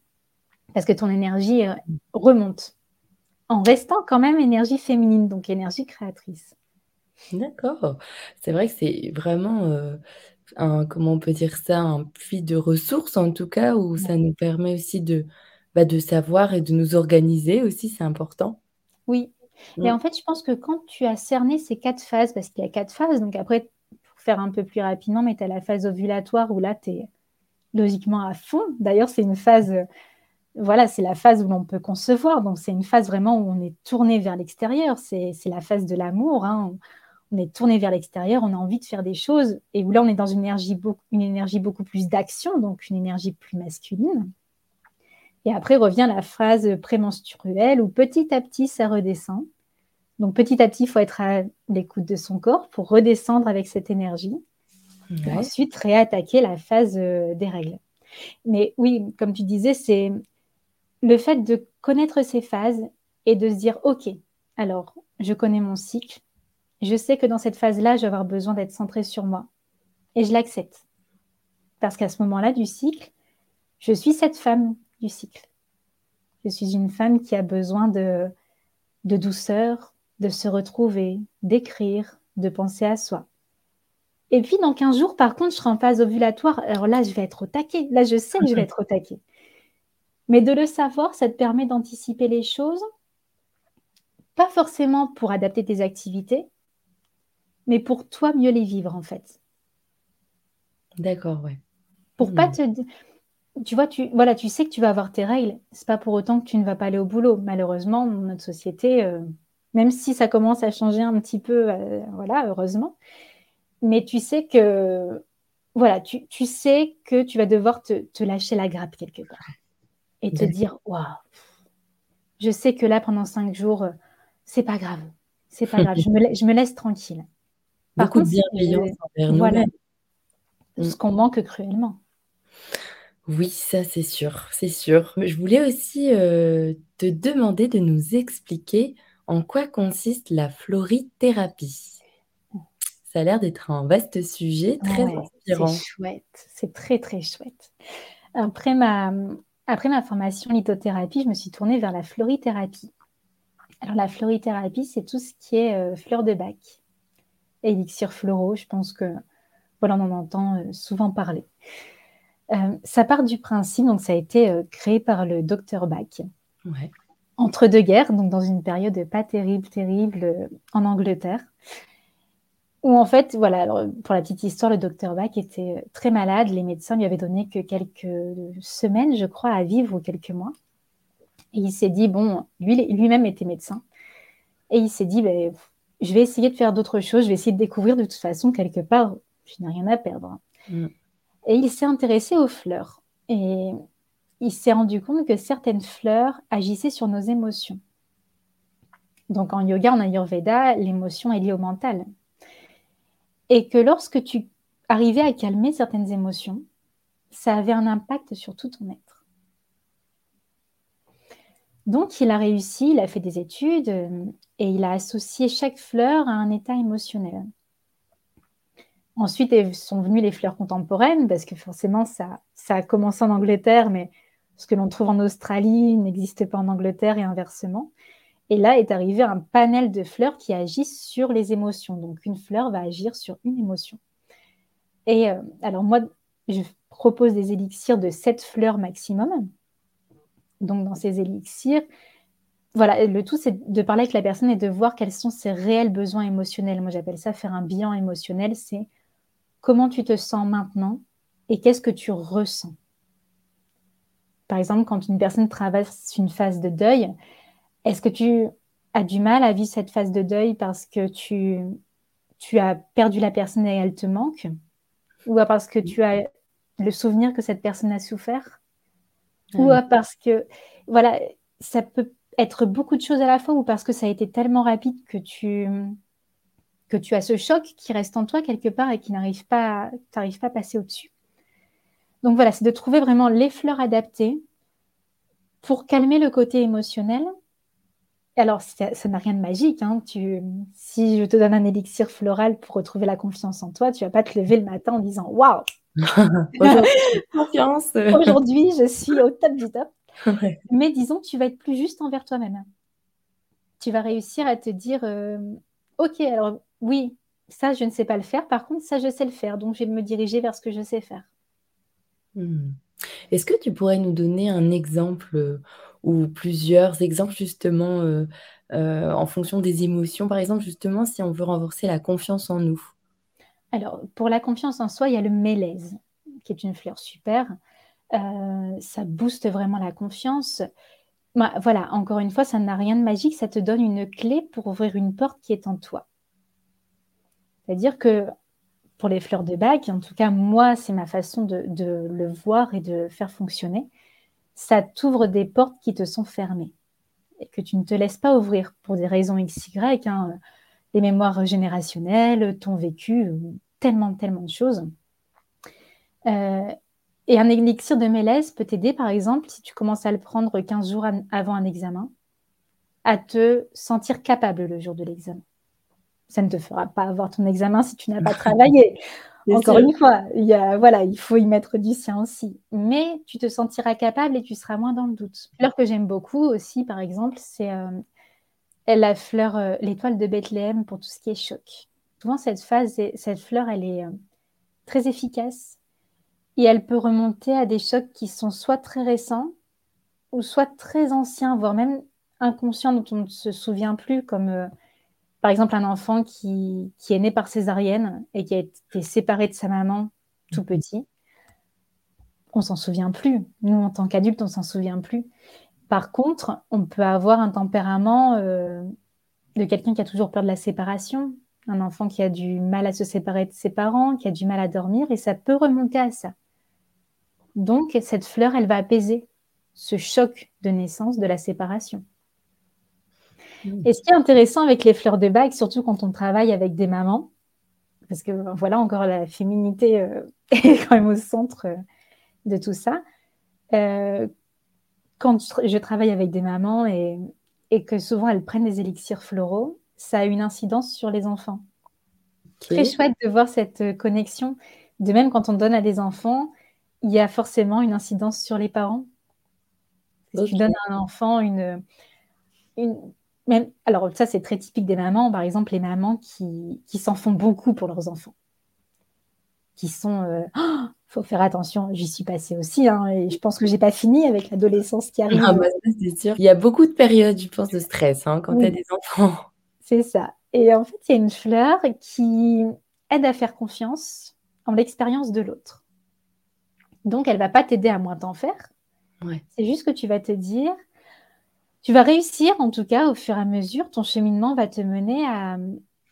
[SPEAKER 2] parce que ton énergie euh, remonte, en restant quand même énergie féminine, donc énergie créatrice.
[SPEAKER 1] D'accord. C'est vrai que c'est vraiment, euh, un comment on peut dire ça? Un puits de ressources en tout cas, où ça nous permet aussi de bah, de savoir et de nous organiser aussi, c'est important.
[SPEAKER 2] Oui. Et en fait, je pense que quand tu as cerné ces quatre phases, parce qu'il y a quatre phases, donc après, pour faire un peu plus rapidement, mais tu as la phase ovulatoire où là, tu es logiquement à fond. D'ailleurs, c'est une phase, voilà, c'est la phase où l'on peut concevoir. Donc, c'est une phase vraiment où on est tourné vers l'extérieur. C'est la phase de l'amour. Hein. On est tourné vers l'extérieur, on a envie de faire des choses. Et où là, on est dans une énergie, une énergie beaucoup plus d'action, donc une énergie plus masculine. Et après revient la phase prémenstruelle où petit à petit, ça redescend. Donc petit à petit, il faut être à l'écoute de son corps pour redescendre avec cette énergie. Et ensuite, réattaquer la phase euh, des règles. Mais oui, comme tu disais, c'est le fait de connaître ces phases et de se dire, OK, alors, je connais mon cycle. Je sais que dans cette phase-là, je vais avoir besoin d'être centrée sur moi. Et je l'accepte. Parce qu'à ce moment-là du cycle, je suis cette femme du cycle. Je suis une femme qui a besoin de, de douceur, de se retrouver, d'écrire, de penser à soi. Et puis dans 15 jours, par contre, je serai en phase ovulatoire. Alors là, je vais être au taquet. Là, je sais que je vais être au taquet. Mais de le savoir, ça te permet d'anticiper les choses, pas forcément pour adapter tes activités, mais pour toi mieux les vivre en fait.
[SPEAKER 1] D'accord, ouais.
[SPEAKER 2] Pour pas hmm. te tu vois, tu, voilà, tu sais que tu vas avoir tes règles. C'est pas pour autant que tu ne vas pas aller au boulot. Malheureusement, dans notre société, euh, même si ça commence à changer un petit peu, euh, voilà, heureusement. Mais tu sais que, voilà, tu, sais que tu vas devoir te, lâcher la grappe quelque part et te dire, waouh, je sais que là, pendant cinq jours, euh, c'est pas grave, c'est pas grave, je me, laisse tranquille.
[SPEAKER 1] Par Beaucoup contre, de bienveillance envers nous. Voilà,
[SPEAKER 2] ce qu'on manque cruellement.
[SPEAKER 1] Oui, ça c'est sûr, c'est sûr. Je voulais aussi euh, te demander de nous expliquer en quoi consiste la florithérapie. Ça a l'air d'être un vaste sujet, très inspirant.
[SPEAKER 2] C'est chouette, c'est très très chouette. Après ma, après ma formation lithothérapie, je me suis tournée vers la florithérapie. Alors la florithérapie, c'est tout ce qui est euh, fleurs de bac, élixir floraux. Je pense que voilà, on en entend euh, souvent parler. Euh, ça part du principe, donc ça a été créé par le docteur Bach entre deux guerres, donc dans une période pas terrible, terrible en Angleterre. Où en fait, voilà, pour la petite histoire, le docteur Bach était très malade. Les médecins lui avaient donné que quelques semaines, je crois, à vivre ou quelques mois. Et il s'est dit, bon, lui, lui-même était médecin. Et il s'est dit, ben, je vais essayer de faire d'autres choses, je vais essayer de découvrir de toute façon, quelque part, je n'ai rien à perdre. Mm. Et il s'est intéressé aux fleurs. Et il s'est rendu compte que certaines fleurs agissaient sur nos émotions. Donc en yoga, en ayurveda, l'émotion est liée au mental. Et que lorsque tu arrivais à calmer certaines émotions, ça avait un impact sur tout ton être. Donc, il a réussi, il a fait des études euh, et il a associé chaque fleur à un état émotionnel. Ensuite sont venues les fleurs contemporaines, parce que forcément, ça, ça a commencé en Angleterre, mais ce que l'on trouve en Australie n'existe pas en Angleterre et inversement. Et là est arrivé un panel de fleurs qui agissent sur les émotions. Donc, une fleur va agir sur une émotion. Et euh, alors, moi, je propose des élixirs de 7 fleurs maximum donc dans ces élixirs. Voilà, le tout, c'est de parler avec la personne et de voir quels sont ses réels besoins émotionnels. Moi, j'appelle ça faire un bilan émotionnel. C'est comment tu te sens maintenant et qu'est-ce que tu ressens? Par exemple, quand une personne traverse une phase de deuil, est-ce que tu as du mal à vivre cette phase de deuil parce que tu, tu as perdu la personne et elle te manque? Ou parce que tu as le souvenir que cette personne a souffert? Ou parce que, voilà, ça peut être beaucoup de choses à la fois, ou parce que ça a été tellement rapide que tu, que tu as ce choc qui reste en toi quelque part et qui n'arrive pas, pas à passer au-dessus? Donc voilà, c'est de trouver vraiment les fleurs adaptées pour calmer le côté émotionnel. Alors, ça n'a rien de magique. Hein. Tu, si je te donne un élixir floral pour retrouver la confiance en toi, tu vas pas te lever le matin en disant Waouh,
[SPEAKER 1] Confiance.
[SPEAKER 2] Aujourd'hui, je suis au top du top. Mais disons, tu vas être plus juste envers toi-même. Tu vas réussir à te dire, euh, ok, alors oui, ça, je ne sais pas le faire. Par contre, ça, je sais le faire. Donc, je vais me diriger vers ce que je sais faire.
[SPEAKER 1] Hmm. Est-ce que tu pourrais nous donner un exemple euh, ou plusieurs exemples justement euh, en fonction des émotions, par exemple, justement, si on veut renforcer la confiance en nous
[SPEAKER 2] alors, pour la confiance en soi, il y a le mélèze, qui est une fleur super. Euh, ça booste vraiment la confiance. Voilà, encore une fois, ça n'a rien de magique, ça te donne une clé pour ouvrir une porte qui est en toi. C'est-à-dire que pour les fleurs de bac, en tout cas, moi, c'est ma façon de, le voir et de faire fonctionner. Ça t'ouvre des portes qui te sont fermées et que tu ne te laisses pas ouvrir pour des raisons XY. Hein, les mémoires générationnelles, ton vécu, tellement, tellement de choses. Euh, et un élixir de mélèze peut t'aider, par exemple, si tu commences à le prendre 15 jours avant un examen, à te sentir capable le jour de l'examen. Ça ne te fera pas avoir ton examen si tu n'as pas travaillé. Encore une fois, il, y a, voilà, il faut y mettre du sien aussi. Mais tu te sentiras capable et tu seras moins dans le doute. Fleur que j'aime beaucoup aussi, par exemple, c'est euh, la fleur, euh, l'étoile de Bethléem pour tout ce qui est choc. Souvent, cette phase, cette fleur, elle est euh, très efficace et elle peut remonter à des chocs qui sont soit très récents ou soit très anciens, voire même inconscients dont on ne se souvient plus, comme par exemple un enfant qui, qui, est né par césarienne et qui a été séparé de sa maman tout mhm. petit. On s'en souvient plus. Nous, en tant qu'adultes, on s'en souvient plus. Par contre, on peut avoir un tempérament euh, de quelqu'un qui a toujours peur de la séparation, un enfant qui a du mal à se séparer de ses parents, qui a du mal à dormir, et ça peut remonter à ça. Donc, cette fleur, elle va apaiser ce choc de naissance de la séparation. Et ce qui est intéressant avec les fleurs de bague, surtout quand on travaille avec des mamans, parce que voilà encore la féminité euh, est quand même au centre euh, de tout ça, quand je travaille avec des mamans et, que souvent elles prennent des élixirs floraux, ça a une incidence sur les enfants. Très chouette de voir cette connexion. De même, quand on donne à des enfants, il y a forcément une incidence sur les parents. Si tu donnes à un enfant une, une même, alors ça c'est très typique des mamans, par exemple les mamans qui, qui s'en font beaucoup pour leurs enfants, qui sont, il euh, oh, faut faire attention, j'y suis passée aussi, hein, et je pense que j'ai pas fini avec l'adolescence qui arrive.
[SPEAKER 1] Ah bah, c'est sûr. Il y a beaucoup de périodes, je pense, de stress hein, quand tu as des enfants.
[SPEAKER 2] C'est ça. Et en fait, il y a une fleur qui aide à faire confiance en l'expérience de l'autre. Donc, elle va pas t'aider à moins t'en faire. C'est juste que tu vas te dire, tu vas réussir, en tout cas, au fur et à mesure, ton cheminement va te mener à,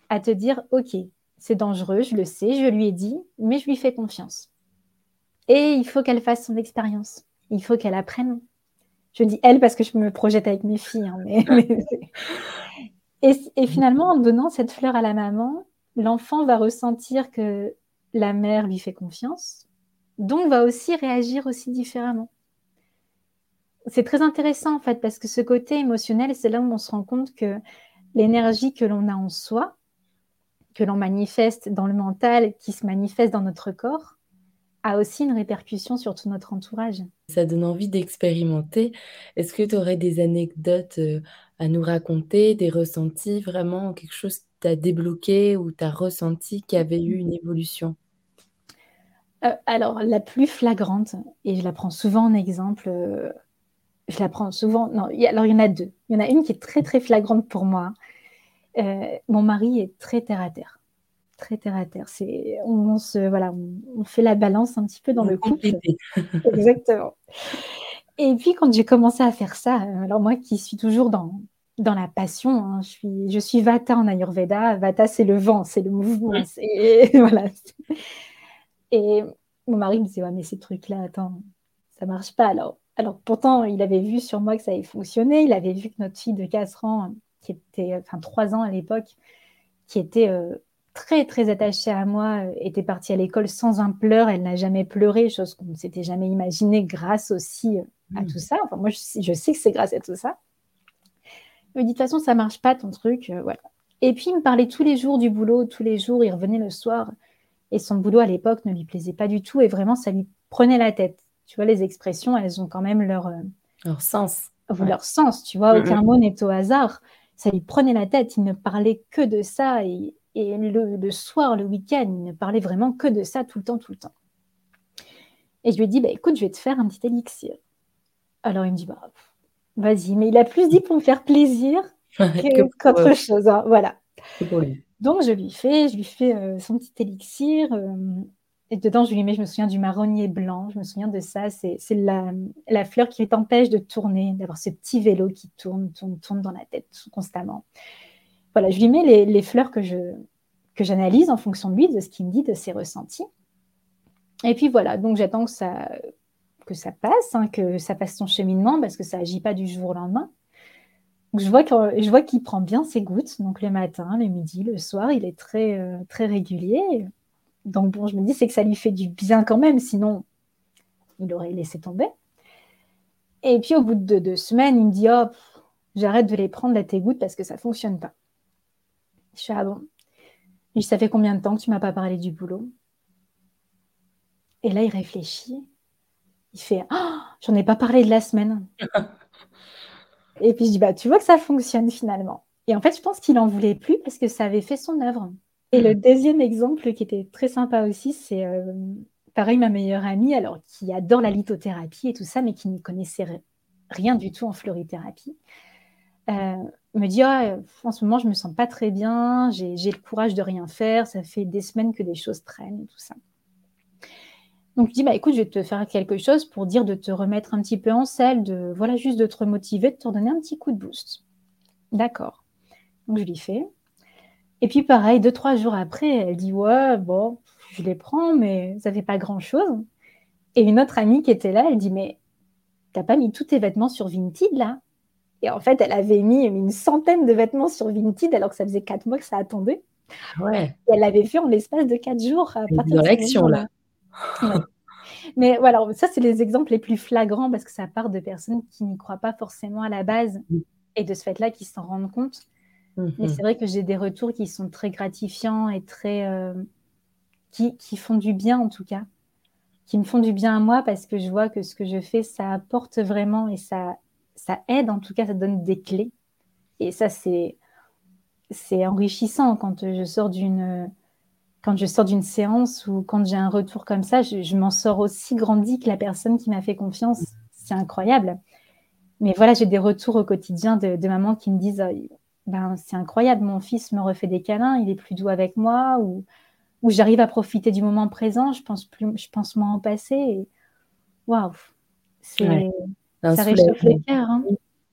[SPEAKER 2] à te dire, OK, c'est dangereux, je le sais, je lui ai dit, mais je lui fais confiance. Et il faut qu'elle fasse son expérience. Il faut qu'elle apprenne. Je dis elle parce que je me projette avec mes filles. Hein, et, et, finalement, en donnant cette fleur à la maman, l'enfant va ressentir que la mère lui fait confiance, donc va aussi réagir aussi différemment. C'est très intéressant en fait parce que ce côté émotionnel, c'est là où on se rend compte que l'énergie que l'on a en soi, que l'on manifeste dans le mental, qui se manifeste dans notre corps, a aussi une répercussion sur tout notre entourage.
[SPEAKER 1] Ça donne envie d'expérimenter. Est-ce que tu aurais des anecdotes euh, à nous raconter, des ressentis, vraiment quelque chose qui t'a débloqué ou tu as ressenti qu'il y avait eu une évolution?
[SPEAKER 2] Euh, alors, la plus flagrante, et je la prends souvent en exemple, euh, je la prends souvent. Non, alors il y en a deux. Il y en a une qui est très très flagrante pour moi. Euh, mon mari est très terre à terre, très terre à terre. C'est on, se voilà, on, fait la balance un petit peu dans le couple. Exactement. Et puis quand j'ai commencé à faire ça, alors moi qui suis toujours dans dans la passion, hein, je suis je suis Vata en Ayurveda. Vata c'est le vent, c'est le mouvement, et voilà. Et mon mari me disait, ouais, mais ces trucs-là, attends, ça marche pas. Alors, alors pourtant, il avait vu sur moi que ça avait fonctionné. Il avait vu que notre fille de 4 ans, qui était, enfin 3 ans à l'époque, qui était euh, très, très attachée à moi, euh, était partie à l'école sans un pleur. Elle n'a jamais pleuré, chose qu'on ne s'était jamais imaginée grâce aussi euh, à mmh. tout ça. Enfin, moi, je, je sais que c'est grâce à tout ça. Il me dit, de toute façon, ça marche pas ton truc. voilà. Et puis, il me parlait tous les jours du boulot, tous les jours. Il revenait le soir. Et son boulot à l'époque ne lui plaisait pas du tout et vraiment ça lui prenait la tête. Tu vois, les expressions, elles ont quand même leur, euh,
[SPEAKER 1] leur sens.
[SPEAKER 2] Leur sens, tu vois, aucun mot n'est au hasard. Ça lui prenait la tête, il ne parlait que de ça et, et le, soir, le week-end, il ne parlait vraiment que de ça tout le temps, tout le temps. Et je lui ai dit, bah, écoute, je vais te faire un petit élixir. Alors il me dit, bah, vas-y, mais il a plus dit pour me faire plaisir qu'autre chose. Hein. Voilà. Donc, je lui fais, je lui fais euh, son petit élixir. Euh, et dedans, je lui mets, je me souviens du marronnier blanc, je me souviens de ça. C'est la, la, fleur qui t'empêche de tourner, d'avoir ce petit vélo qui tourne, tourne, tourne dans la tête constamment. Voilà, je lui mets les, fleurs que que j'analyse en fonction de lui, de ce qu'il me dit, de ses ressentis. Et puis voilà, donc j'attends que ça, que ça passe, hein, que ça passe son cheminement, parce que ça agit pas du jour au lendemain je vois je vois qu'il prend bien ses gouttes, donc le matin, le midi, le soir, il est très, euh, très régulier. Donc bon, je me dis c'est que ça lui fait du bien quand même, sinon il aurait laissé tomber. Et puis au bout de deux, semaines, il me dit oh, j'arrête de les prendre à tes gouttes parce que ça fonctionne pas. Je suis ah bon? Il ça fait combien de temps que tu m'as pas parlé du boulot? Et là il réfléchit. Il fait oh, j'en ai pas parlé de la semaine. Et puis je dis, bah, tu vois que ça fonctionne finalement. Et en fait, je pense qu'il en voulait plus parce que ça avait fait son œuvre. Et le deuxième exemple qui était très sympa aussi, c'est euh, pareil, ma meilleure amie, alors qui adore la lithothérapie et tout ça, mais qui ne connaissait rien du tout en florithérapie, euh, me dit ah, en ce moment, je me sens pas très bien, j'ai le courage de rien faire, ça fait des semaines que des choses traînent et tout ça. Donc, je dis, bah, écoute, je vais te faire quelque chose pour dire de te remettre un petit peu en selle, de, voilà, juste de te remotiver, de te redonner un petit coup de boost. D'accord. Donc, je lui fais. Et puis, pareil, deux, trois jours après, elle dit, ouais, bon, je les prends, mais ça fait pas grand-chose. Et une autre amie qui était là, elle dit, mais t'as pas mis tous tes vêtements sur Vinted, là? Et en fait, elle avait mis une centaine de vêtements sur Vinted, alors que ça faisait quatre mois que ça attendait.
[SPEAKER 1] Ouais.
[SPEAKER 2] elle l'avait fait en l'espace de quatre jours.
[SPEAKER 1] Partir de là.
[SPEAKER 2] Mais voilà, ça, c'est les exemples les plus flagrants parce que ça part de personnes qui n'y croient pas forcément à la base et de ce fait-là qui s'en rendent compte. Mais mm-hmm. c'est vrai que j'ai des retours qui sont très gratifiants et très. Euh, qui, qui, font du bien en tout cas. qui me font du bien à moi parce que je vois que ce que je fais, ça apporte vraiment et ça, ça aide, en tout cas, ça donne des clés. Et ça, c'est, c'est enrichissant quand je sors d'une quand je sors d'une séance ou quand j'ai un retour comme ça, je, m'en sors aussi grandi que la personne qui m'a fait confiance. C'est incroyable. Mais voilà, j'ai des retours au quotidien de, de mamans qui me disent ben, c'est incroyable, mon fils me refait des câlins, il est plus doux avec moi, ou, ou j'arrive à profiter du moment présent, je pense, plus, je pense moins au passé. Waouh, ça réchauffe le cœur. Hein.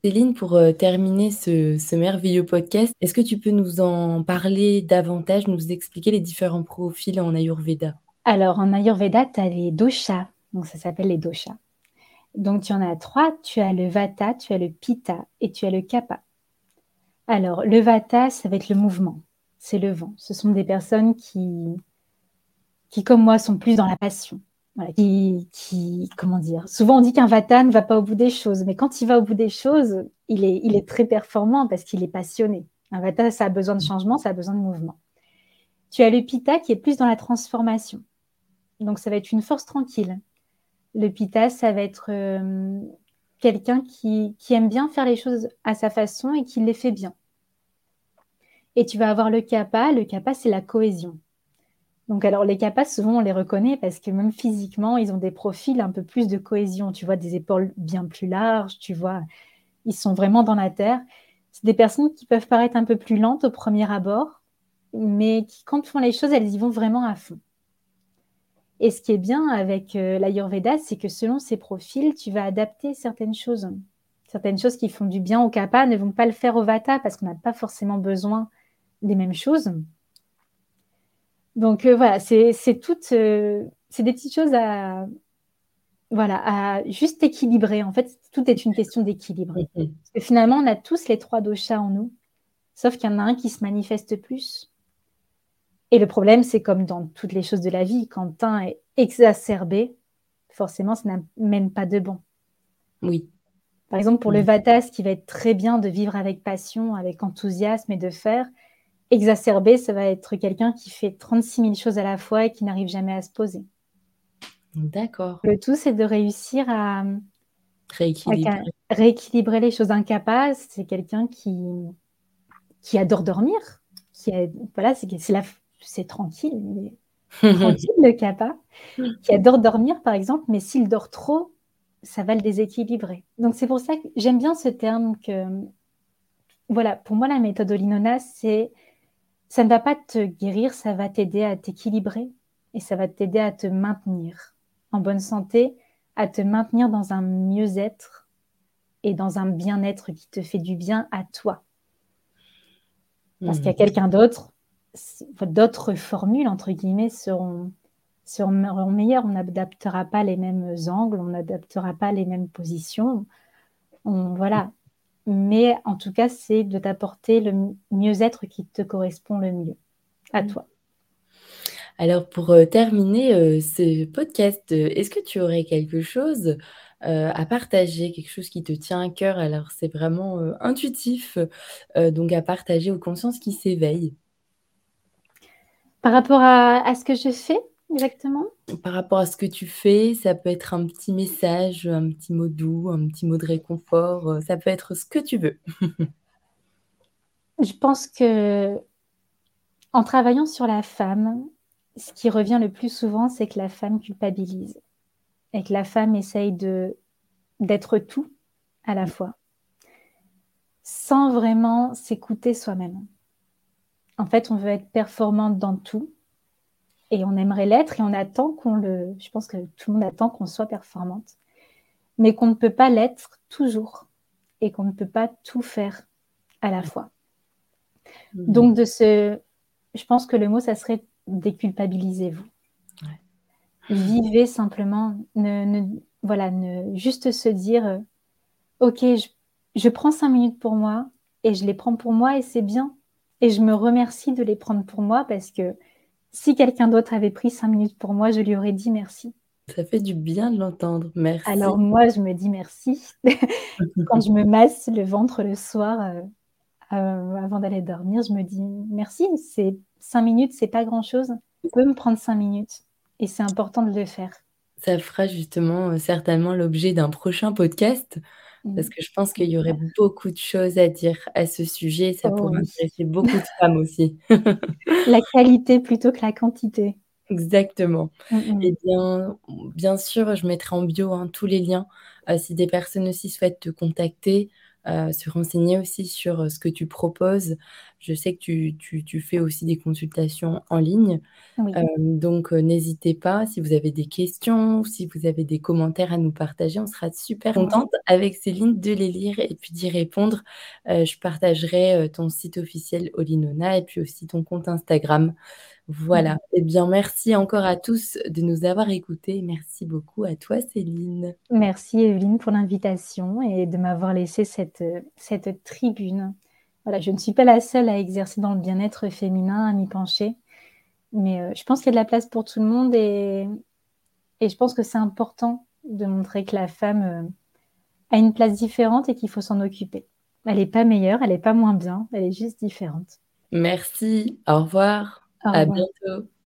[SPEAKER 1] Céline, pour euh, terminer ce, merveilleux podcast, est-ce que tu peux nous en parler davantage, nous expliquer les différents profils en Ayurveda?
[SPEAKER 2] Alors, en Ayurveda, tu as les doshas, donc ça s'appelle les doshas. Donc, tu en as trois. Tu as le Vata, tu as le Pitta et tu as le Kapha. Alors, le Vata, ça va être le mouvement, c'est le vent. Ce sont des personnes qui, comme moi, sont plus dans la passion qui, comment dire, souvent on dit qu'un vata ne va pas au bout des choses, mais quand il va au bout des choses, il est, très performant parce qu'il est passionné. Un vata, ça a besoin de changement, ça a besoin de mouvement. Tu as le pitta qui est plus dans la transformation. Donc ça va être une force tranquille. Le pitta, ça va être euh, quelqu'un qui aime bien faire les choses à sa façon et qui les fait bien. Et tu vas avoir le kappa. Le kappa, c'est la cohésion. Donc, alors, les capas, souvent, on les reconnaît parce que même physiquement, ils ont des profils un peu plus de cohésion. Tu vois, des épaules bien plus larges, tu vois, ils sont vraiment dans la terre. C'est des personnes qui peuvent paraître un peu plus lentes au premier abord, mais qui, quand font les choses, elles y vont vraiment à fond. Et ce qui est bien avec euh, l'Ayurveda, c'est que selon ces profils, tu vas adapter certaines choses. Certaines choses qui font du bien au kappa ne vont pas le faire au vata parce qu'on n'a pas forcément besoin des mêmes choses. Donc euh, voilà, c'est toutes, euh, c'est des petites choses à, voilà, à juste équilibrer. En fait, tout est une question d'équilibre. Mm-hmm. Parce que finalement, on a tous les trois doshas en nous, sauf qu'il y en a un qui se manifeste plus. Et le problème, c'est comme dans toutes les choses de la vie, quand un est exacerbé, forcément, ça n'amène pas de bon.
[SPEAKER 1] Oui.
[SPEAKER 2] Par exemple, pour le vata, ce qui va être très bien de vivre avec passion, avec enthousiasme et de faire, exacerbé, ça va être quelqu'un qui fait 36 000 choses à la fois et qui n'arrive jamais à se poser.
[SPEAKER 1] D'accord.
[SPEAKER 2] Le tout, c'est de réussir à
[SPEAKER 1] rééquilibrer,
[SPEAKER 2] les choses. Incapable, c'est quelqu'un qui, qui adore dormir. Qui voilà, c'est tranquille, tranquille le capa, qui adore dormir par exemple, mais s'il dort trop, ça va le déséquilibrer. Donc c'est pour ça que j'aime bien ce terme que, voilà, pour moi la méthode Olinona, c'est ça ne va pas te guérir, ça va t'aider à t'équilibrer et ça va t'aider à te maintenir en bonne santé, à te maintenir dans un mieux-être et dans un bien-être qui te fait du bien à toi. Parce qu'il y a mmh. quelqu'un d'autre, d'autres formules, entre guillemets, seront, seront meilleures. On n'adaptera pas les mêmes angles, on n'adaptera pas les mêmes positions. On, voilà, mais en tout cas, c'est de t'apporter le mieux-être qui te correspond le mieux à mmh. toi.
[SPEAKER 1] Alors pour euh, terminer euh, ce podcast, euh, est-ce que tu aurais quelque chose à partager, quelque chose qui te tient à cœur? Alors c'est vraiment intuitif, donc à partager aux consciences qui s'éveillent.
[SPEAKER 2] Par rapport à ce que je fais? Exactement
[SPEAKER 1] Par rapport à ce que tu fais, ça peut être un petit message, un petit mot doux, un petit mot de réconfort, euh, ça peut être ce que tu veux.
[SPEAKER 2] Je pense que en travaillant sur la femme, ce qui revient le plus souvent, c'est que la femme culpabilise et que la femme essaye de d'être tout à la fois, sans vraiment s'écouter soi-même. En fait, on veut être performante dans tout, et on aimerait l'être et on attend qu'on le. Je pense que tout le monde attend qu'on soit performante, mais qu'on ne peut pas l'être toujours et qu'on ne peut pas tout faire à la fois. Mmh. Donc, de ce. Je pense que le mot, ça serait déculpabilisez-vous. Vivez simplement. Ne, voilà, ne, juste se dire euh, Ok, je, je prends cinq minutes pour moi et je les prends pour moi et c'est bien. Et je me remercie de les prendre pour moi parce que si quelqu'un d'autre avait pris cinq minutes pour moi, je lui aurais dit merci.
[SPEAKER 1] Ça fait du bien de l'entendre. Merci.
[SPEAKER 2] Alors moi, je me dis merci quand je me masse le ventre le soir euh, euh, avant d'aller dormir. Je me dis merci. C'est cinq minutes, c'est pas grand chose. Je peux me prendre cinq minutes et c'est important de le faire.
[SPEAKER 1] Ça fera justement, heu, certainement l'objet d'un prochain podcast. Parce que je pense qu'il y aurait beaucoup de choses à dire à ce sujet, ça
[SPEAKER 2] Oh
[SPEAKER 1] pourrait
[SPEAKER 2] oui.
[SPEAKER 1] intéresser beaucoup de femmes aussi.
[SPEAKER 2] La qualité plutôt que la quantité.
[SPEAKER 1] Exactement.
[SPEAKER 2] Mmh
[SPEAKER 1] Et
[SPEAKER 2] mh.
[SPEAKER 1] bien bien sûr, je mettrai en bio, hein, tous les liens, heu, si des personnes aussi souhaitent te contacter, heu, se renseigner aussi sur, heu, ce que tu proposes. Je sais que tu tu tu fais aussi des consultations en ligne,
[SPEAKER 2] Oui.
[SPEAKER 1] hem, donc heu, n'hésitez pas si vous avez des questions, si vous avez des commentaires à nous partager, on sera super contente avec Céline de les lire et puis d'y répondre. Heu, je partagerai, ton site officiel All-in-Ona et puis aussi ton compte Instagram. Voilà, et bien merci encore à tous de nous avoir écoutés. Merci beaucoup à toi Céline.
[SPEAKER 2] Merci Evelyne pour l'invitation et de m'avoir laissé cette tribune. Voilà, je ne suis pas la seule à exercer dans le bien-être féminin, à m'y pencher, mais heu, je pense qu'il y a de la place pour tout le monde et et je pense que c'est important de montrer que la femme, heu, a une place différente et qu'il faut s'en occuper. Elle est pas meilleure, elle est pas moins bien, elle est juste différente.
[SPEAKER 1] Merci, au revoir,
[SPEAKER 2] Au
[SPEAKER 1] à bientôt.